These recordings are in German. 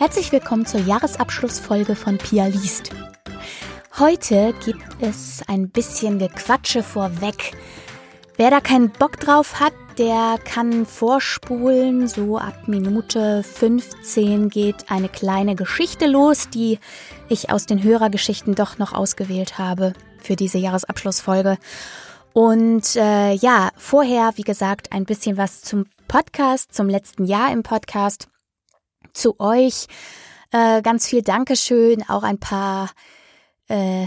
Herzlich willkommen zur Jahresabschlussfolge von Pia Liest. Heute gibt es ein bisschen Gequatsche vorweg. Wer da keinen Bock drauf hat, der kann vorspulen. So ab Minute 15 geht eine kleine Geschichte los, die ich aus den Hörergeschichten doch noch ausgewählt habe für diese Jahresabschlussfolge. Und äh, ja, vorher, wie gesagt, ein bisschen was zum Podcast, zum letzten Jahr im Podcast zu euch. Äh, ganz viel Dankeschön, auch ein paar äh,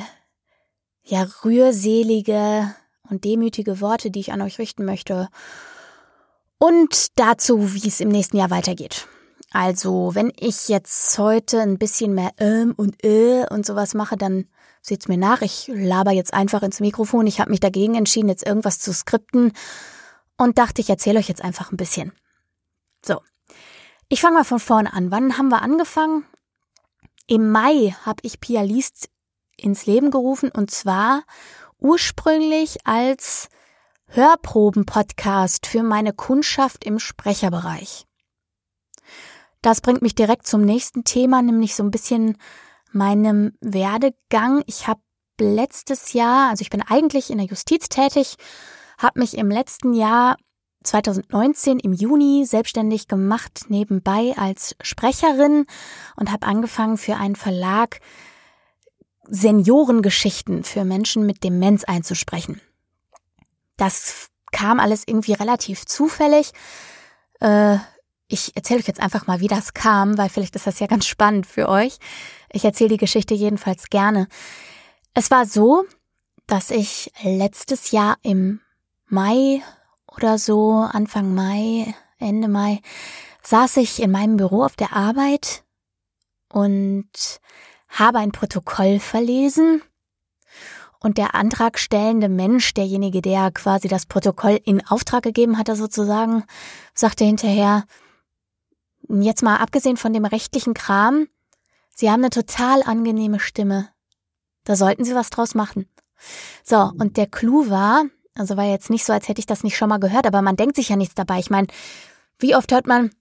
ja rührselige und demütige Worte, die ich an euch richten möchte. Und dazu, wie es im nächsten Jahr weitergeht. Also, wenn ich jetzt heute ein bisschen mehr ähm und äh und sowas mache, dann seht's mir nach. Ich laber jetzt einfach ins Mikrofon. Ich habe mich dagegen entschieden, jetzt irgendwas zu skripten und dachte, ich erzähle euch jetzt einfach ein bisschen. So, ich fange mal von vorne an. Wann haben wir angefangen? Im Mai habe ich Pia Liest ins Leben gerufen und zwar ursprünglich als Hörproben-Podcast für meine Kundschaft im Sprecherbereich. Das bringt mich direkt zum nächsten Thema, nämlich so ein bisschen meinem Werdegang. Ich habe letztes Jahr, also ich bin eigentlich in der Justiz tätig, habe mich im letzten Jahr 2019 im Juni selbstständig gemacht, nebenbei als Sprecherin und habe angefangen für einen Verlag Seniorengeschichten für Menschen mit Demenz einzusprechen. Das kam alles irgendwie relativ zufällig. Äh, ich erzähle euch jetzt einfach mal, wie das kam, weil vielleicht ist das ja ganz spannend für euch. Ich erzähle die Geschichte jedenfalls gerne. Es war so, dass ich letztes Jahr im Mai oder so, Anfang Mai, Ende Mai, saß ich in meinem Büro auf der Arbeit und habe ein Protokoll verlesen. Und der antragstellende Mensch, derjenige, der quasi das Protokoll in Auftrag gegeben hatte sozusagen, sagte hinterher, jetzt mal abgesehen von dem rechtlichen Kram, Sie haben eine total angenehme Stimme. Da sollten Sie was draus machen. So, und der Clou war, also war jetzt nicht so, als hätte ich das nicht schon mal gehört, aber man denkt sich ja nichts dabei. Ich meine, wie oft hört man,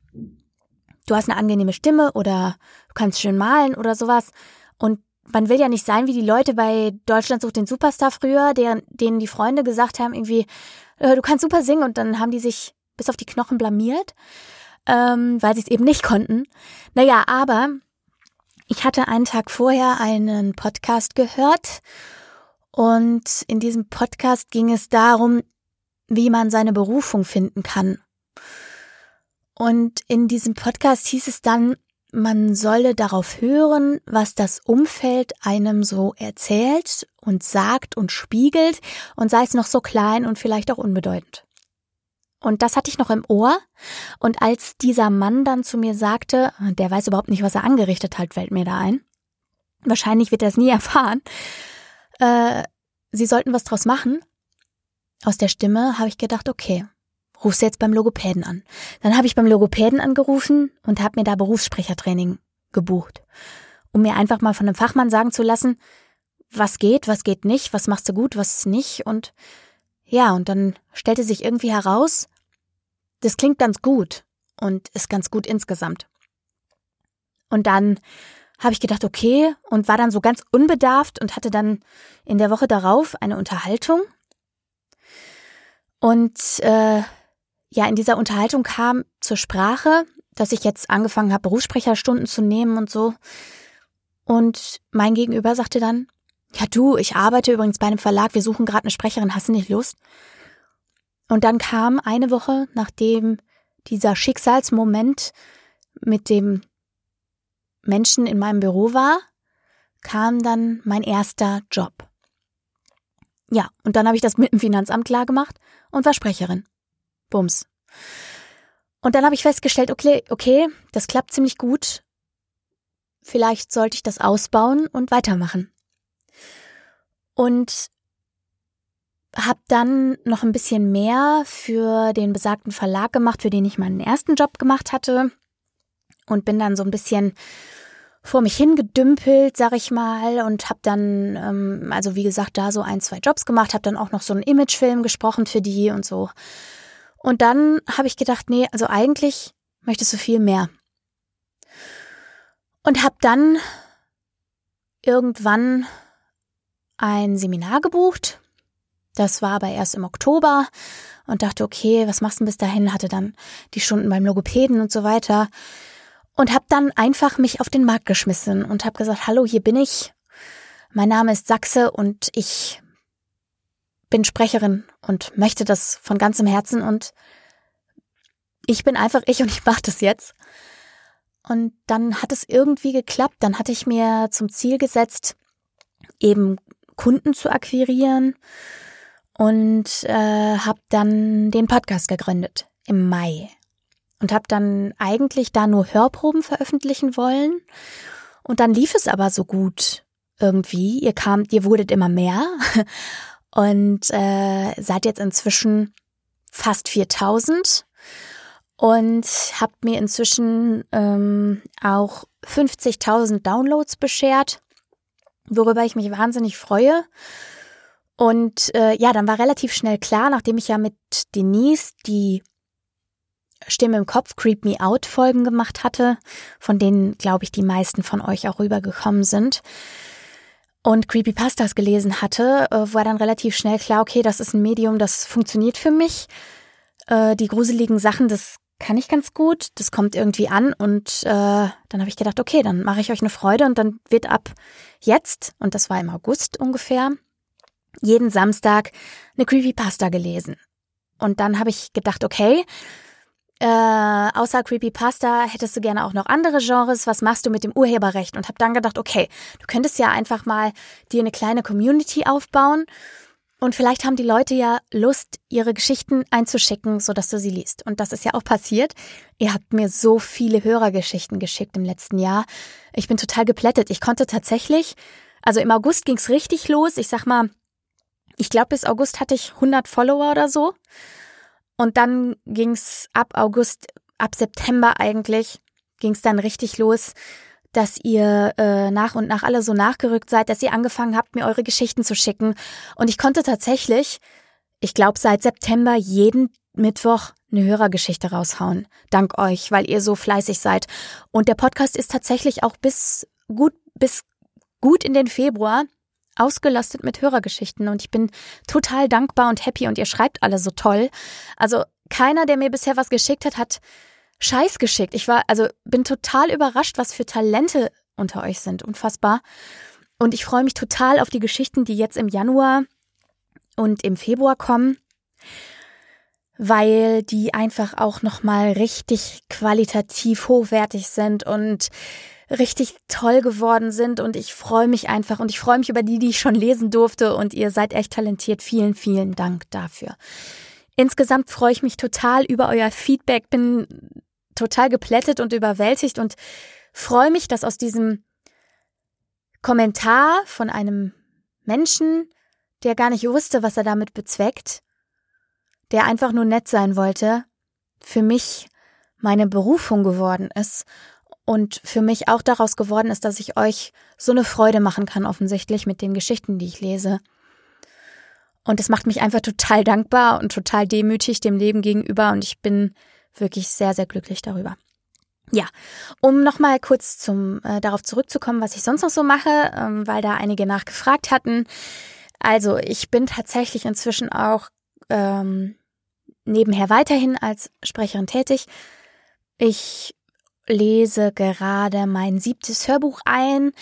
du hast eine angenehme Stimme oder du kannst schön malen oder sowas. Und man will ja nicht sein wie die Leute bei Deutschland sucht den Superstar früher, deren, denen die Freunde gesagt haben, irgendwie, äh, du kannst super singen und dann haben die sich bis auf die Knochen blamiert, ähm, weil sie es eben nicht konnten. Naja, aber ich hatte einen Tag vorher einen Podcast gehört und in diesem Podcast ging es darum, wie man seine Berufung finden kann. Und in diesem Podcast hieß es dann, man solle darauf hören, was das Umfeld einem so erzählt und sagt und spiegelt und sei es noch so klein und vielleicht auch unbedeutend. Und das hatte ich noch im Ohr. Und als dieser Mann dann zu mir sagte, der weiß überhaupt nicht, was er angerichtet hat, fällt mir da ein. Wahrscheinlich wird er es nie erfahren äh, sie sollten was draus machen. Aus der Stimme habe ich gedacht, okay, ruf sie jetzt beim Logopäden an. Dann habe ich beim Logopäden angerufen und habe mir da Berufssprechertraining gebucht, um mir einfach mal von einem Fachmann sagen zu lassen, was geht, was geht nicht, was machst du gut, was nicht und ja, und dann stellte sich irgendwie heraus, das klingt ganz gut und ist ganz gut insgesamt. Und dann habe ich gedacht, okay, und war dann so ganz unbedarft und hatte dann in der Woche darauf eine Unterhaltung. Und äh, ja, in dieser Unterhaltung kam zur Sprache, dass ich jetzt angefangen habe, Berufssprecherstunden zu nehmen und so. Und mein Gegenüber sagte dann, ja du, ich arbeite übrigens bei einem Verlag, wir suchen gerade eine Sprecherin, hast du nicht Lust? Und dann kam eine Woche, nachdem dieser Schicksalsmoment mit dem Menschen in meinem Büro war, kam dann mein erster Job. Ja, und dann habe ich das mit dem Finanzamt klar gemacht und war Sprecherin. Bums. Und dann habe ich festgestellt, okay, okay, das klappt ziemlich gut. Vielleicht sollte ich das ausbauen und weitermachen. Und habe dann noch ein bisschen mehr für den besagten Verlag gemacht, für den ich meinen ersten Job gemacht hatte und bin dann so ein bisschen vor mich hingedümpelt, sag ich mal, und habe dann, ähm, also wie gesagt, da so ein, zwei Jobs gemacht, habe dann auch noch so einen Imagefilm gesprochen für die und so. Und dann habe ich gedacht, nee, also eigentlich möchtest du viel mehr. Und habe dann irgendwann ein Seminar gebucht. Das war aber erst im Oktober und dachte, okay, was machst du bis dahin? Hatte dann die Stunden beim Logopäden und so weiter. Und habe dann einfach mich auf den Markt geschmissen und habe gesagt, hallo, hier bin ich. Mein Name ist Sachse und ich bin Sprecherin und möchte das von ganzem Herzen und ich bin einfach ich und ich mache das jetzt. Und dann hat es irgendwie geklappt. Dann hatte ich mir zum Ziel gesetzt, eben Kunden zu akquirieren und äh, habe dann den Podcast gegründet im Mai und habe dann eigentlich da nur Hörproben veröffentlichen wollen und dann lief es aber so gut irgendwie. Ihr kamt, ihr wurdet immer mehr und äh, seid jetzt inzwischen fast 4000 und habt mir inzwischen ähm, auch 50.000 Downloads beschert, worüber ich mich wahnsinnig freue. Und äh, ja, dann war relativ schnell klar, nachdem ich ja mit Denise die Stimme im Kopf Creep Me Out Folgen gemacht hatte, von denen, glaube ich, die meisten von euch auch rübergekommen sind, und Creepypastas gelesen hatte, äh, war dann relativ schnell klar, okay, das ist ein Medium, das funktioniert für mich. Äh, die gruseligen Sachen, das kann ich ganz gut, das kommt irgendwie an und äh, dann habe ich gedacht, okay, dann mache ich euch eine Freude und dann wird ab jetzt, und das war im August ungefähr, jeden Samstag eine Creepypasta gelesen. Und dann habe ich gedacht, okay, äh, außer Creepypasta hättest du gerne auch noch andere Genres. Was machst du mit dem Urheberrecht? Und habe dann gedacht, okay, du könntest ja einfach mal dir eine kleine Community aufbauen und vielleicht haben die Leute ja Lust, ihre Geschichten einzuschicken, sodass du sie liest. Und das ist ja auch passiert. Ihr habt mir so viele Hörergeschichten geschickt im letzten Jahr. Ich bin total geplättet. Ich konnte tatsächlich, also im August ging's richtig los. Ich sag mal, ich glaube, bis August hatte ich 100 Follower oder so. Und dann ging's ab August, ab September eigentlich, ging's dann richtig los dass ihr äh, nach und nach alle so nachgerückt seid, dass ihr angefangen habt, mir eure Geschichten zu schicken. Und ich konnte tatsächlich, ich glaube, seit September jeden Mittwoch eine Hörergeschichte raushauen. Dank euch, weil ihr so fleißig seid. Und der Podcast ist tatsächlich auch bis gut, bis gut in den Februar ausgelastet mit Hörergeschichten und ich bin total dankbar und happy und ihr schreibt alle so toll. Also keiner, der mir bisher was geschickt hat, hat Scheiß geschickt. Ich war, also bin total überrascht, was für Talente unter euch sind. Unfassbar. Und ich freue mich total auf die Geschichten, die jetzt im Januar und im Februar kommen, weil die einfach auch nochmal richtig qualitativ hochwertig sind und richtig toll geworden sind und ich freue mich einfach und ich freue mich über die, die ich schon lesen durfte und ihr seid echt talentiert. Vielen, vielen Dank dafür. Insgesamt freue ich mich total über euer Feedback, bin total geplättet und überwältigt und freue mich, dass aus diesem Kommentar von einem Menschen, der gar nicht wusste, was er damit bezweckt, der einfach nur nett sein wollte, für mich meine Berufung geworden ist und für mich auch daraus geworden ist, dass ich euch so eine Freude machen kann, offensichtlich mit den Geschichten, die ich lese. Und es macht mich einfach total dankbar und total demütig dem Leben gegenüber und ich bin wirklich sehr, sehr glücklich darüber. Ja, um nochmal kurz zum äh, darauf zurückzukommen, was ich sonst noch so mache, ähm, weil da einige nachgefragt hatten. Also ich bin tatsächlich inzwischen auch ähm, nebenher weiterhin als Sprecherin tätig. Ich lese gerade mein siebtes Hörbuch ein.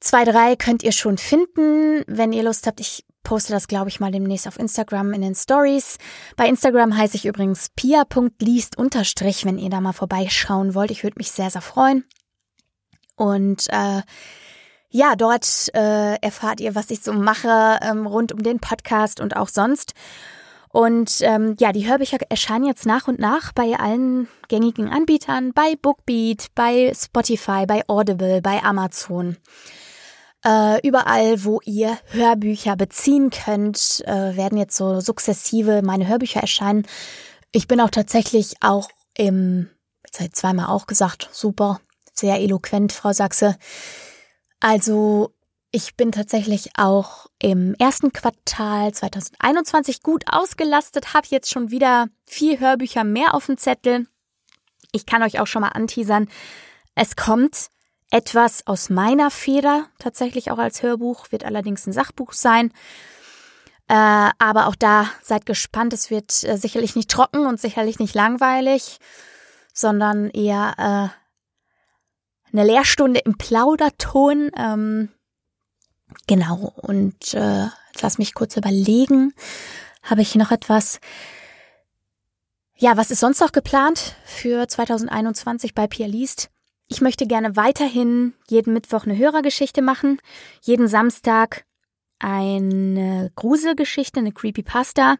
Zwei, drei könnt ihr schon finden, wenn ihr Lust habt. Ich poste das, glaube ich, mal demnächst auf Instagram in den Stories. Bei Instagram heiße ich übrigens pia.liest wenn ihr da mal vorbeischauen wollt. Ich würde mich sehr, sehr freuen. Und äh, ja, dort äh, erfahrt ihr, was ich so mache ähm, rund um den Podcast und auch sonst. Und ähm, ja, die Hörbücher erscheinen jetzt nach und nach bei allen gängigen Anbietern, bei Bookbeat, bei Spotify, bei Audible, bei Amazon. Äh, überall, wo ihr Hörbücher beziehen könnt, äh, werden jetzt so sukzessive meine Hörbücher erscheinen. Ich bin auch tatsächlich auch im, jetzt habe zweimal auch gesagt, super, sehr eloquent, Frau Sachse. Also ich bin tatsächlich auch im ersten Quartal 2021 gut ausgelastet, habe jetzt schon wieder vier Hörbücher mehr auf dem Zettel. Ich kann euch auch schon mal anteasern. Es kommt etwas aus meiner Feder, tatsächlich auch als Hörbuch, wird allerdings ein Sachbuch sein. Äh, aber auch da seid gespannt, es wird äh, sicherlich nicht trocken und sicherlich nicht langweilig, sondern eher äh, eine Lehrstunde im Plauderton. Ähm, genau, und äh, jetzt lass mich kurz überlegen. Habe ich noch etwas? Ja, was ist sonst noch geplant für 2021 bei Pia Liest? Ich möchte gerne weiterhin jeden Mittwoch eine Hörergeschichte machen, jeden Samstag eine Gruselgeschichte, eine Creepypasta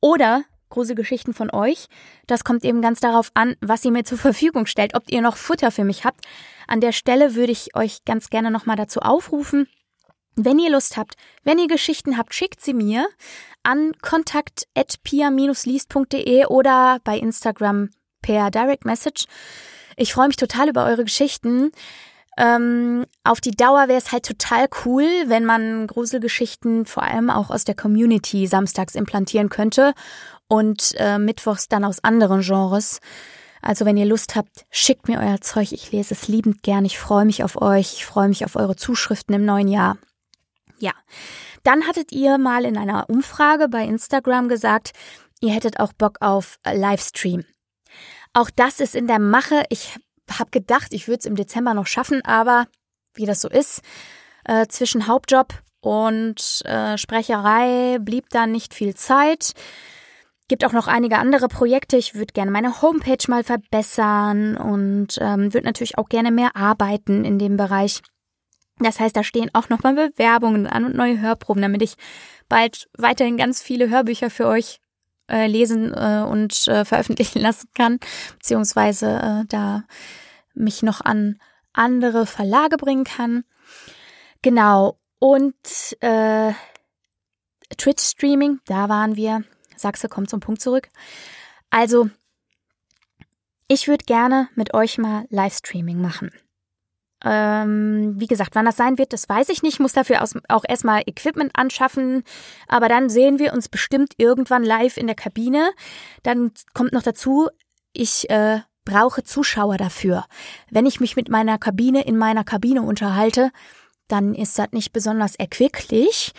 oder Gruselgeschichten von euch. Das kommt eben ganz darauf an, was ihr mir zur Verfügung stellt, ob ihr noch Futter für mich habt. An der Stelle würde ich euch ganz gerne nochmal dazu aufrufen, wenn ihr Lust habt, wenn ihr Geschichten habt, schickt sie mir an kontakt.pia-liest.de oder bei Instagram per Direct Message. Ich freue mich total über eure Geschichten. Ähm, auf die Dauer wäre es halt total cool, wenn man Gruselgeschichten vor allem auch aus der Community samstags implantieren könnte und äh, mittwochs dann aus anderen Genres. Also wenn ihr Lust habt, schickt mir euer Zeug. Ich lese es liebend gern. Ich freue mich auf euch. Ich freue mich auf eure Zuschriften im neuen Jahr. Ja. Dann hattet ihr mal in einer Umfrage bei Instagram gesagt, ihr hättet auch Bock auf Livestream. Auch das ist in der Mache. Ich habe gedacht, ich würde es im Dezember noch schaffen, aber wie das so ist, äh, zwischen Hauptjob und äh, Sprecherei blieb da nicht viel Zeit. Gibt auch noch einige andere Projekte. Ich würde gerne meine Homepage mal verbessern und ähm, würde natürlich auch gerne mehr arbeiten in dem Bereich. Das heißt, da stehen auch nochmal Bewerbungen an und neue Hörproben, damit ich bald weiterhin ganz viele Hörbücher für euch äh, lesen äh, und äh, veröffentlichen lassen kann, beziehungsweise äh, da mich noch an andere Verlage bringen kann. Genau. Und äh, Twitch-Streaming, da waren wir. Sachse kommt zum Punkt zurück. Also, ich würde gerne mit euch mal Livestreaming machen. Ähm, wie gesagt, wann das sein wird, das weiß ich nicht. Ich muss dafür auch erstmal Equipment anschaffen. Aber dann sehen wir uns bestimmt irgendwann live in der Kabine. Dann kommt noch dazu, ich äh, brauche Zuschauer dafür. Wenn ich mich mit meiner Kabine in meiner Kabine unterhalte, dann ist das nicht besonders erquicklich.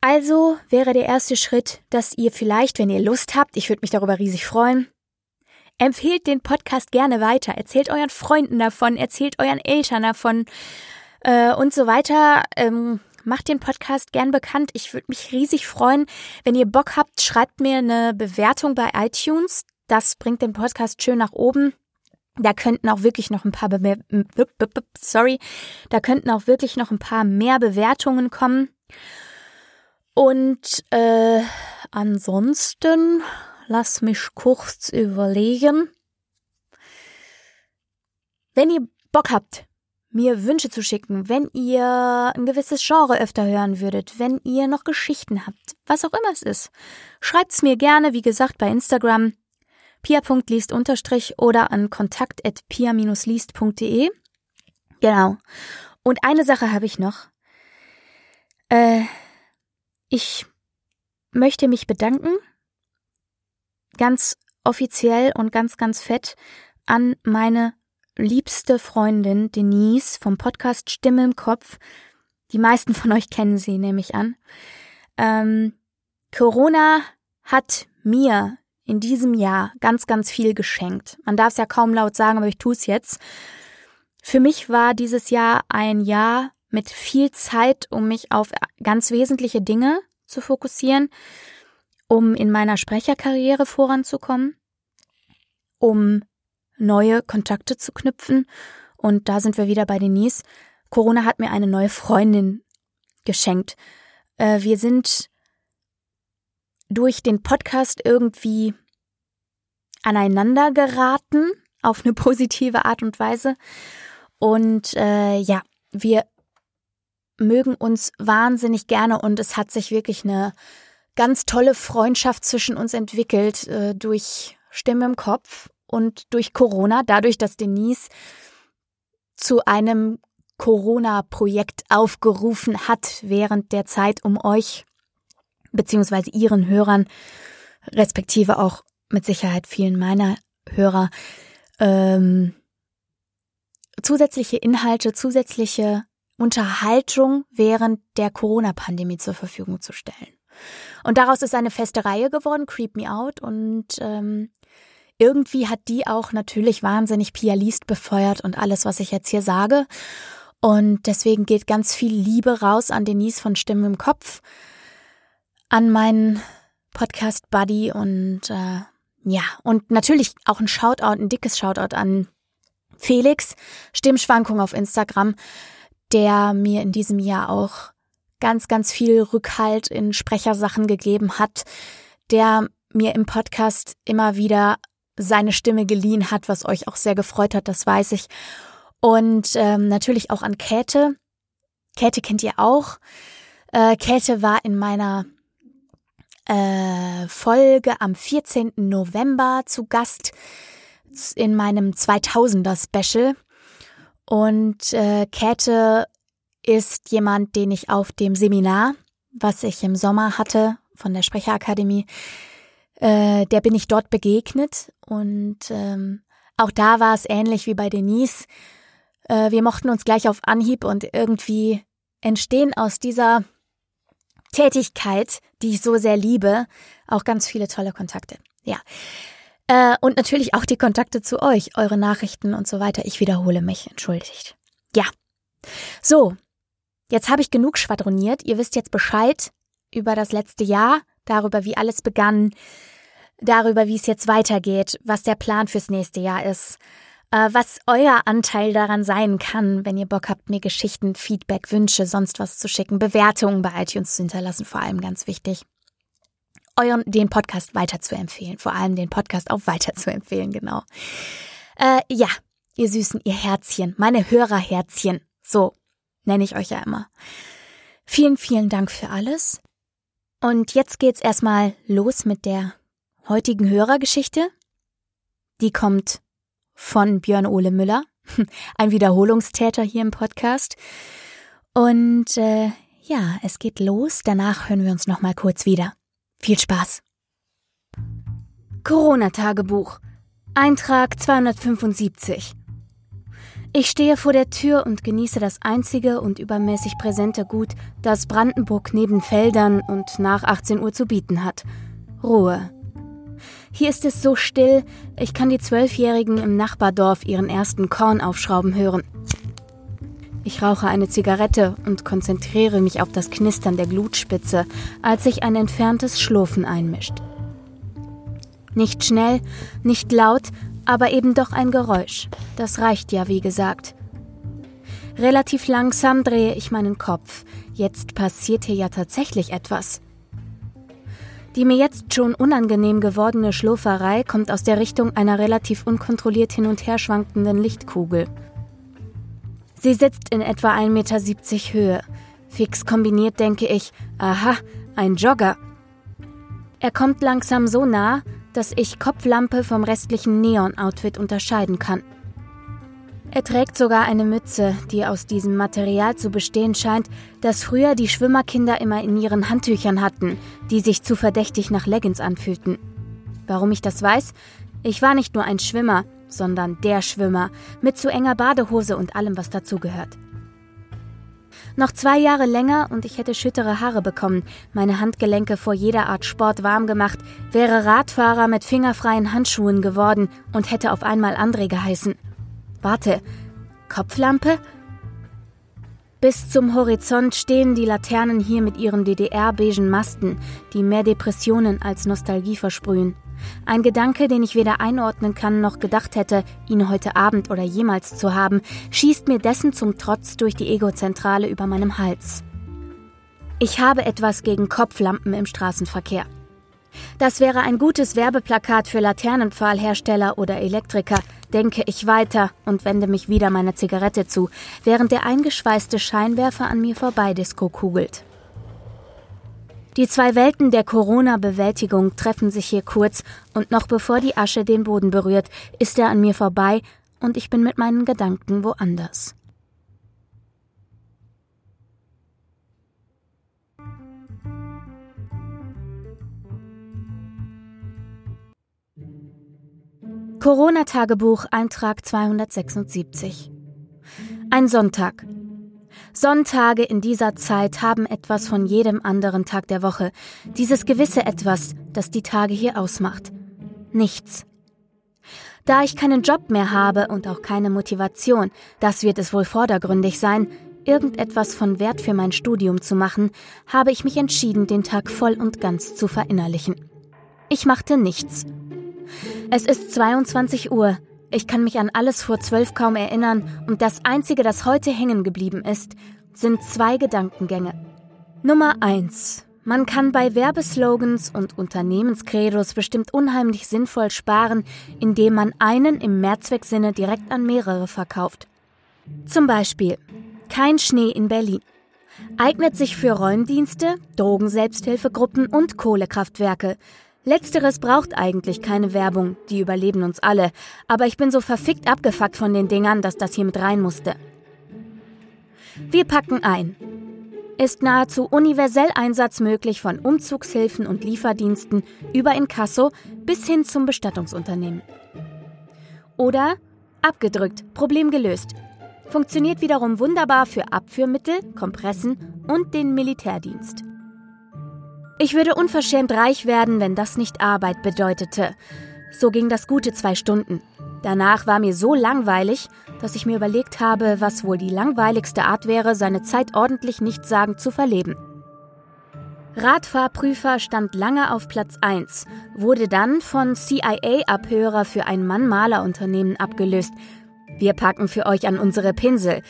Also wäre der erste Schritt, dass ihr vielleicht, wenn ihr Lust habt, ich würde mich darüber riesig freuen, Empfehlt den Podcast gerne weiter. Erzählt euren Freunden davon, erzählt euren Eltern davon äh, und so weiter. Ähm, macht den Podcast gern bekannt. Ich würde mich riesig freuen. Wenn ihr Bock habt, schreibt mir eine Bewertung bei iTunes. Das bringt den Podcast schön nach oben. Da könnten auch wirklich noch ein paar Be sorry, da könnten auch wirklich noch ein paar mehr Bewertungen kommen. Und äh, ansonsten lass mich kurz überlegen. Wenn ihr Bock habt, mir Wünsche zu schicken, wenn ihr ein gewisses Genre öfter hören würdet, wenn ihr noch Geschichten habt, was auch immer es ist, schreibt's mir gerne, wie gesagt, bei Instagram pia.liest unterstrich oder an kontakt.pia-liest.de. Genau. Und eine Sache habe ich noch. Äh, ich möchte mich bedanken ganz offiziell und ganz, ganz fett an meine liebste Freundin Denise vom Podcast Stimme im Kopf. Die meisten von euch kennen sie, nehme ich an. Ähm, Corona hat mir in diesem Jahr ganz, ganz viel geschenkt. Man darf es ja kaum laut sagen, aber ich tue es jetzt. Für mich war dieses Jahr ein Jahr mit viel Zeit, um mich auf ganz wesentliche Dinge zu fokussieren um in meiner Sprecherkarriere voranzukommen, um neue Kontakte zu knüpfen. Und da sind wir wieder bei Denise. Corona hat mir eine neue Freundin geschenkt. Äh, wir sind durch den Podcast irgendwie aneinander geraten auf eine positive Art und Weise. Und äh, ja, wir mögen uns wahnsinnig gerne und es hat sich wirklich eine ganz tolle Freundschaft zwischen uns entwickelt äh, durch Stimme im Kopf und durch Corona, dadurch, dass Denise zu einem Corona-Projekt aufgerufen hat während der Zeit, um euch beziehungsweise ihren Hörern, respektive auch mit Sicherheit vielen meiner Hörer, ähm, zusätzliche Inhalte, zusätzliche Unterhaltung während der Corona-Pandemie zur Verfügung zu stellen. Und daraus ist eine feste Reihe geworden, Creep Me Out. Und ähm, irgendwie hat die auch natürlich wahnsinnig Pia Liest befeuert und alles, was ich jetzt hier sage. Und deswegen geht ganz viel Liebe raus an Denise von Stimmen im Kopf, an meinen Podcast Buddy und äh, ja, und natürlich auch ein Shoutout, ein dickes Shoutout an Felix, Stimmschwankung auf Instagram, der mir in diesem Jahr auch ganz, ganz viel Rückhalt in Sprechersachen gegeben hat, der mir im Podcast immer wieder seine Stimme geliehen hat, was euch auch sehr gefreut hat, das weiß ich. Und ähm, natürlich auch an Käthe. Käthe kennt ihr auch. Äh, Käthe war in meiner äh, Folge am 14. November zu Gast in meinem 2000er Special. Und äh, Käthe ist jemand, den ich auf dem Seminar, was ich im Sommer hatte von der Sprecherakademie, äh, der bin ich dort begegnet. Und ähm, auch da war es ähnlich wie bei Denise. Äh, wir mochten uns gleich auf Anhieb und irgendwie entstehen aus dieser Tätigkeit, die ich so sehr liebe, auch ganz viele tolle Kontakte. Ja. Äh, und natürlich auch die Kontakte zu euch, eure Nachrichten und so weiter. Ich wiederhole mich, entschuldigt. Ja. So, jetzt habe ich genug schwadroniert. Ihr wisst jetzt Bescheid über das letzte Jahr, darüber, wie alles begann, darüber, wie es jetzt weitergeht, was der Plan fürs nächste Jahr ist, äh, was euer Anteil daran sein kann, wenn ihr Bock habt, mir Geschichten, Feedback, Wünsche, sonst was zu schicken, Bewertungen bei iTunes zu hinterlassen, vor allem ganz wichtig euren, den Podcast weiterzuempfehlen. Vor allem den Podcast auch weiterzuempfehlen, genau. Äh, ja, ihr Süßen, ihr Herzchen, meine Hörerherzchen. So nenne ich euch ja immer. Vielen, vielen Dank für alles. Und jetzt geht's erstmal los mit der heutigen Hörergeschichte. Die kommt von Björn Ole Müller, ein Wiederholungstäter hier im Podcast. Und äh, ja, es geht los. Danach hören wir uns noch mal kurz wieder. Viel Spaß! Corona-Tagebuch. Eintrag 275. Ich stehe vor der Tür und genieße das einzige und übermäßig präsente Gut, das Brandenburg neben Feldern und nach 18 Uhr zu bieten hat. Ruhe. Hier ist es so still, ich kann die Zwölfjährigen im Nachbardorf ihren ersten Korn aufschrauben hören. Ich rauche eine Zigarette und konzentriere mich auf das Knistern der Glutspitze, als sich ein entferntes Schlurfen einmischt. Nicht schnell, nicht laut, aber eben doch ein Geräusch. Das reicht ja, wie gesagt. Relativ langsam drehe ich meinen Kopf. Jetzt passiert hier ja tatsächlich etwas. Die mir jetzt schon unangenehm gewordene Schlurferei kommt aus der Richtung einer relativ unkontrolliert hin und her schwankenden Lichtkugel. Sie sitzt in etwa 1,70 Meter Höhe. Fix kombiniert denke ich, aha, ein Jogger. Er kommt langsam so nah, dass ich Kopflampe vom restlichen Neon-Outfit unterscheiden kann. Er trägt sogar eine Mütze, die aus diesem Material zu bestehen scheint, das früher die Schwimmerkinder immer in ihren Handtüchern hatten, die sich zu verdächtig nach Leggings anfühlten. Warum ich das weiß? Ich war nicht nur ein Schwimmer, sondern der Schwimmer mit zu enger Badehose und allem, was dazugehört. Noch zwei Jahre länger und ich hätte schüttere Haare bekommen, meine Handgelenke vor jeder Art Sport warm gemacht, wäre Radfahrer mit fingerfreien Handschuhen geworden und hätte auf einmal André geheißen. Warte, Kopflampe? Bis zum Horizont stehen die Laternen hier mit ihren DDR-beigen Masten, die mehr Depressionen als Nostalgie versprühen. Ein Gedanke, den ich weder einordnen kann noch gedacht hätte, ihn heute Abend oder jemals zu haben, schießt mir dessen zum Trotz durch die Egozentrale über meinem Hals. Ich habe etwas gegen Kopflampen im Straßenverkehr. Das wäre ein gutes Werbeplakat für Laternenpfahlhersteller oder Elektriker, denke ich weiter und wende mich wieder meiner Zigarette zu, während der eingeschweißte Scheinwerfer an mir vorbei Disco kugelt. Die zwei Welten der Corona-Bewältigung treffen sich hier kurz, und noch bevor die Asche den Boden berührt, ist er an mir vorbei und ich bin mit meinen Gedanken woanders. Corona-Tagebuch, Eintrag 276. Ein Sonntag. Sonntage in dieser Zeit haben etwas von jedem anderen Tag der Woche. Dieses gewisse Etwas, das die Tage hier ausmacht. Nichts. Da ich keinen Job mehr habe und auch keine Motivation, das wird es wohl vordergründig sein, irgendetwas von Wert für mein Studium zu machen, habe ich mich entschieden, den Tag voll und ganz zu verinnerlichen. Ich machte nichts. Es ist 22 Uhr. Ich kann mich an alles vor zwölf kaum erinnern und das Einzige, das heute hängen geblieben ist, sind zwei Gedankengänge. Nummer eins: Man kann bei Werbeslogans und Unternehmenskredos bestimmt unheimlich sinnvoll sparen, indem man einen im Mehrzwecksinne direkt an mehrere verkauft. Zum Beispiel kein Schnee in Berlin. Eignet sich für Räumdienste, Drogenselbsthilfegruppen und Kohlekraftwerke. Letzteres braucht eigentlich keine Werbung, die überleben uns alle, aber ich bin so verfickt abgefuckt von den Dingern, dass das hier mit rein musste. Wir packen ein. Ist nahezu universell einsatzmöglich von Umzugshilfen und Lieferdiensten über Inkasso bis hin zum Bestattungsunternehmen. Oder abgedrückt, Problem gelöst. Funktioniert wiederum wunderbar für Abführmittel, Kompressen und den Militärdienst. Ich würde unverschämt reich werden, wenn das nicht Arbeit bedeutete. So ging das gute zwei Stunden. Danach war mir so langweilig, dass ich mir überlegt habe, was wohl die langweiligste Art wäre, seine Zeit ordentlich nichtssagend zu verleben. Radfahrprüfer stand lange auf Platz 1, wurde dann von CIA-Abhörer für ein Mann-Maler-Unternehmen abgelöst, wir packen für euch an unsere Pinsel.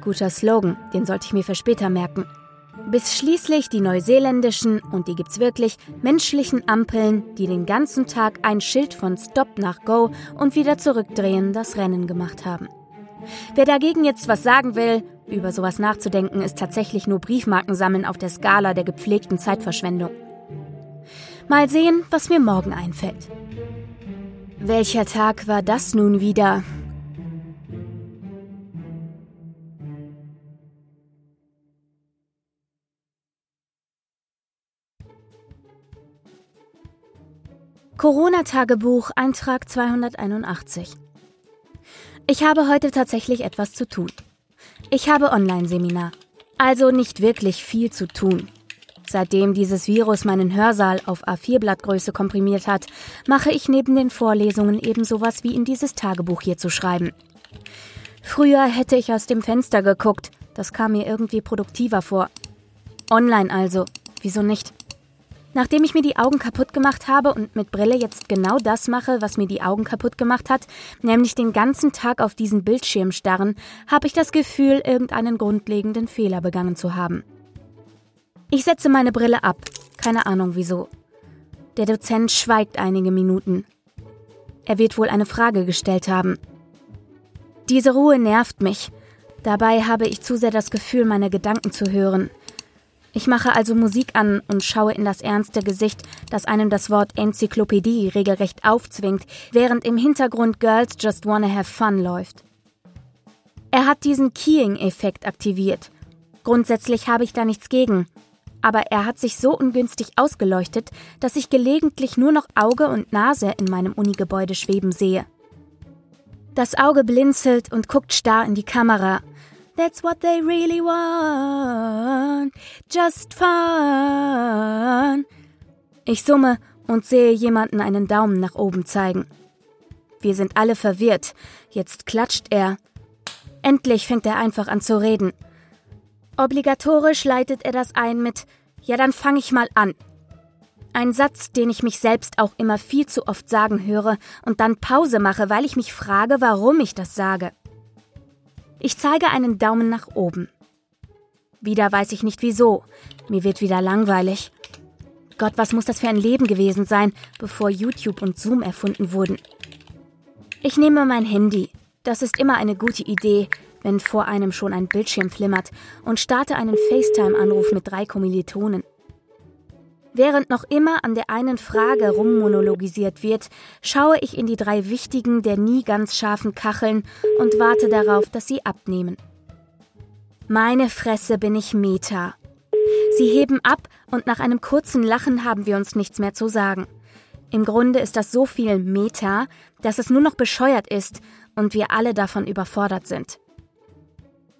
Guter Slogan, den sollte ich mir für später merken. Bis schließlich die neuseeländischen, und die gibt's wirklich, menschlichen Ampeln, die den ganzen Tag ein Schild von Stop nach Go und wieder zurückdrehen, das Rennen gemacht haben. Wer dagegen jetzt was sagen will, über sowas nachzudenken, ist tatsächlich nur Briefmarken sammeln auf der Skala der gepflegten Zeitverschwendung. Mal sehen, was mir morgen einfällt. Welcher Tag war das nun wieder? Corona-Tagebuch, Eintrag 281. Ich habe heute tatsächlich etwas zu tun. Ich habe Online-Seminar. Also nicht wirklich viel zu tun. Seitdem dieses Virus meinen Hörsaal auf A4-Blattgröße komprimiert hat, mache ich neben den Vorlesungen eben sowas wie in dieses Tagebuch hier zu schreiben. Früher hätte ich aus dem Fenster geguckt, das kam mir irgendwie produktiver vor. Online also, wieso nicht? Nachdem ich mir die Augen kaputt gemacht habe und mit Brille jetzt genau das mache, was mir die Augen kaputt gemacht hat, nämlich den ganzen Tag auf diesen Bildschirm starren, habe ich das Gefühl, irgendeinen grundlegenden Fehler begangen zu haben. Ich setze meine Brille ab, keine Ahnung wieso. Der Dozent schweigt einige Minuten. Er wird wohl eine Frage gestellt haben. Diese Ruhe nervt mich. Dabei habe ich zu sehr das Gefühl, meine Gedanken zu hören. Ich mache also Musik an und schaue in das ernste Gesicht, das einem das Wort Enzyklopädie regelrecht aufzwingt, während im Hintergrund Girls Just Wanna Have Fun läuft. Er hat diesen Keying-Effekt aktiviert. Grundsätzlich habe ich da nichts gegen. Aber er hat sich so ungünstig ausgeleuchtet, dass ich gelegentlich nur noch Auge und Nase in meinem Unigebäude schweben sehe. Das Auge blinzelt und guckt starr in die Kamera, That's what they really want. Just fun. Ich summe und sehe jemanden einen Daumen nach oben zeigen. Wir sind alle verwirrt. Jetzt klatscht er. Endlich fängt er einfach an zu reden. Obligatorisch leitet er das ein mit Ja, dann fange ich mal an. Ein Satz, den ich mich selbst auch immer viel zu oft sagen höre und dann Pause mache, weil ich mich frage, warum ich das sage. Ich zeige einen Daumen nach oben. Wieder weiß ich nicht wieso. Mir wird wieder langweilig. Gott, was muss das für ein Leben gewesen sein, bevor YouTube und Zoom erfunden wurden? Ich nehme mein Handy. Das ist immer eine gute Idee, wenn vor einem schon ein Bildschirm flimmert, und starte einen FaceTime-Anruf mit drei Kommilitonen. Während noch immer an der einen Frage rummonologisiert wird, schaue ich in die drei wichtigen, der nie ganz scharfen Kacheln und warte darauf, dass sie abnehmen. Meine Fresse bin ich Meta. Sie heben ab und nach einem kurzen Lachen haben wir uns nichts mehr zu sagen. Im Grunde ist das so viel Meta, dass es nur noch bescheuert ist und wir alle davon überfordert sind.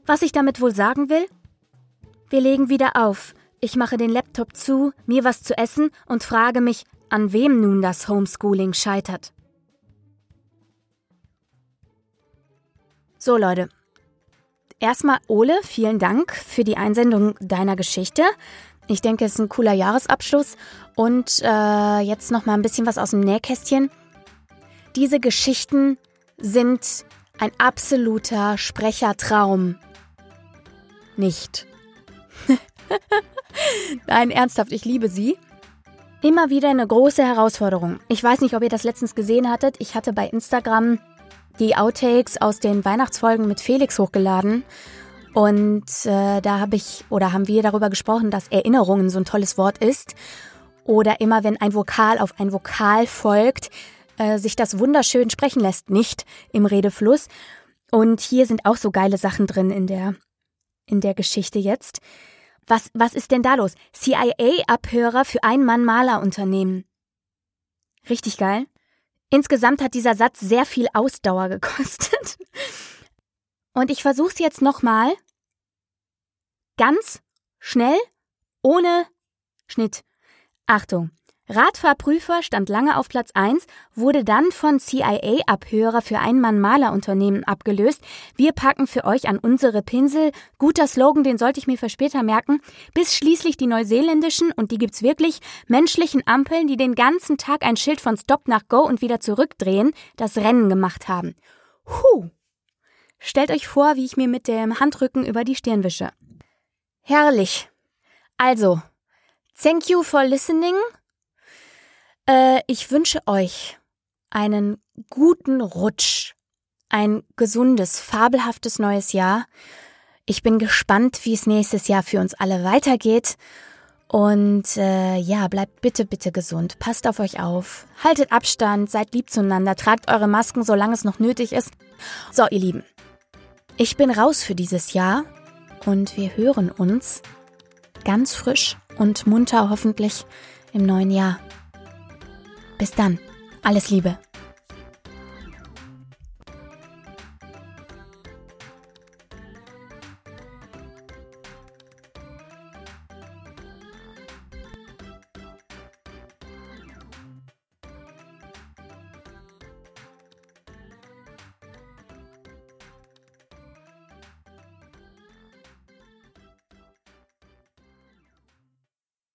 Was ich damit wohl sagen will? Wir legen wieder auf. Ich mache den Laptop zu, mir was zu essen und frage mich, an wem nun das Homeschooling scheitert. So Leute, erstmal Ole, vielen Dank für die Einsendung deiner Geschichte. Ich denke, es ist ein cooler Jahresabschluss. Und äh, jetzt noch mal ein bisschen was aus dem Nähkästchen. Diese Geschichten sind ein absoluter Sprechertraum. Nicht. Nein, ernsthaft, ich liebe sie. Immer wieder eine große Herausforderung. Ich weiß nicht, ob ihr das letztens gesehen hattet. Ich hatte bei Instagram die Outtakes aus den Weihnachtsfolgen mit Felix hochgeladen. Und äh, da habe ich oder haben wir darüber gesprochen, dass Erinnerungen so ein tolles Wort ist. Oder immer wenn ein Vokal auf ein Vokal folgt, äh, sich das wunderschön sprechen lässt, nicht im Redefluss. Und hier sind auch so geile Sachen drin in der, in der Geschichte jetzt. Was, was ist denn da los? CIA-Abhörer für Ein-Mann-Maler-Unternehmen. Richtig geil. Insgesamt hat dieser Satz sehr viel Ausdauer gekostet. Und ich versuche es jetzt nochmal. Ganz schnell, ohne Schnitt. Achtung. Radfahrprüfer stand lange auf Platz 1, wurde dann von CIA-Abhörer für Ein-Mann-Maler-Unternehmen abgelöst. Wir packen für euch an unsere Pinsel. Guter Slogan, den sollte ich mir für später merken. Bis schließlich die neuseeländischen, und die gibt's wirklich, menschlichen Ampeln, die den ganzen Tag ein Schild von Stop nach Go und wieder zurückdrehen, das Rennen gemacht haben. Huh! Stellt euch vor, wie ich mir mit dem Handrücken über die Stirn wische. Herrlich. Also, thank you for listening. Äh, ich wünsche euch einen guten Rutsch, ein gesundes, fabelhaftes neues Jahr. Ich bin gespannt, wie es nächstes Jahr für uns alle weitergeht. Und äh, ja, bleibt bitte, bitte gesund. Passt auf euch auf. Haltet Abstand, seid lieb zueinander, tragt eure Masken, solange es noch nötig ist. So, ihr Lieben, ich bin raus für dieses Jahr und wir hören uns ganz frisch und munter hoffentlich im neuen Jahr. Bis dann. Alles Liebe.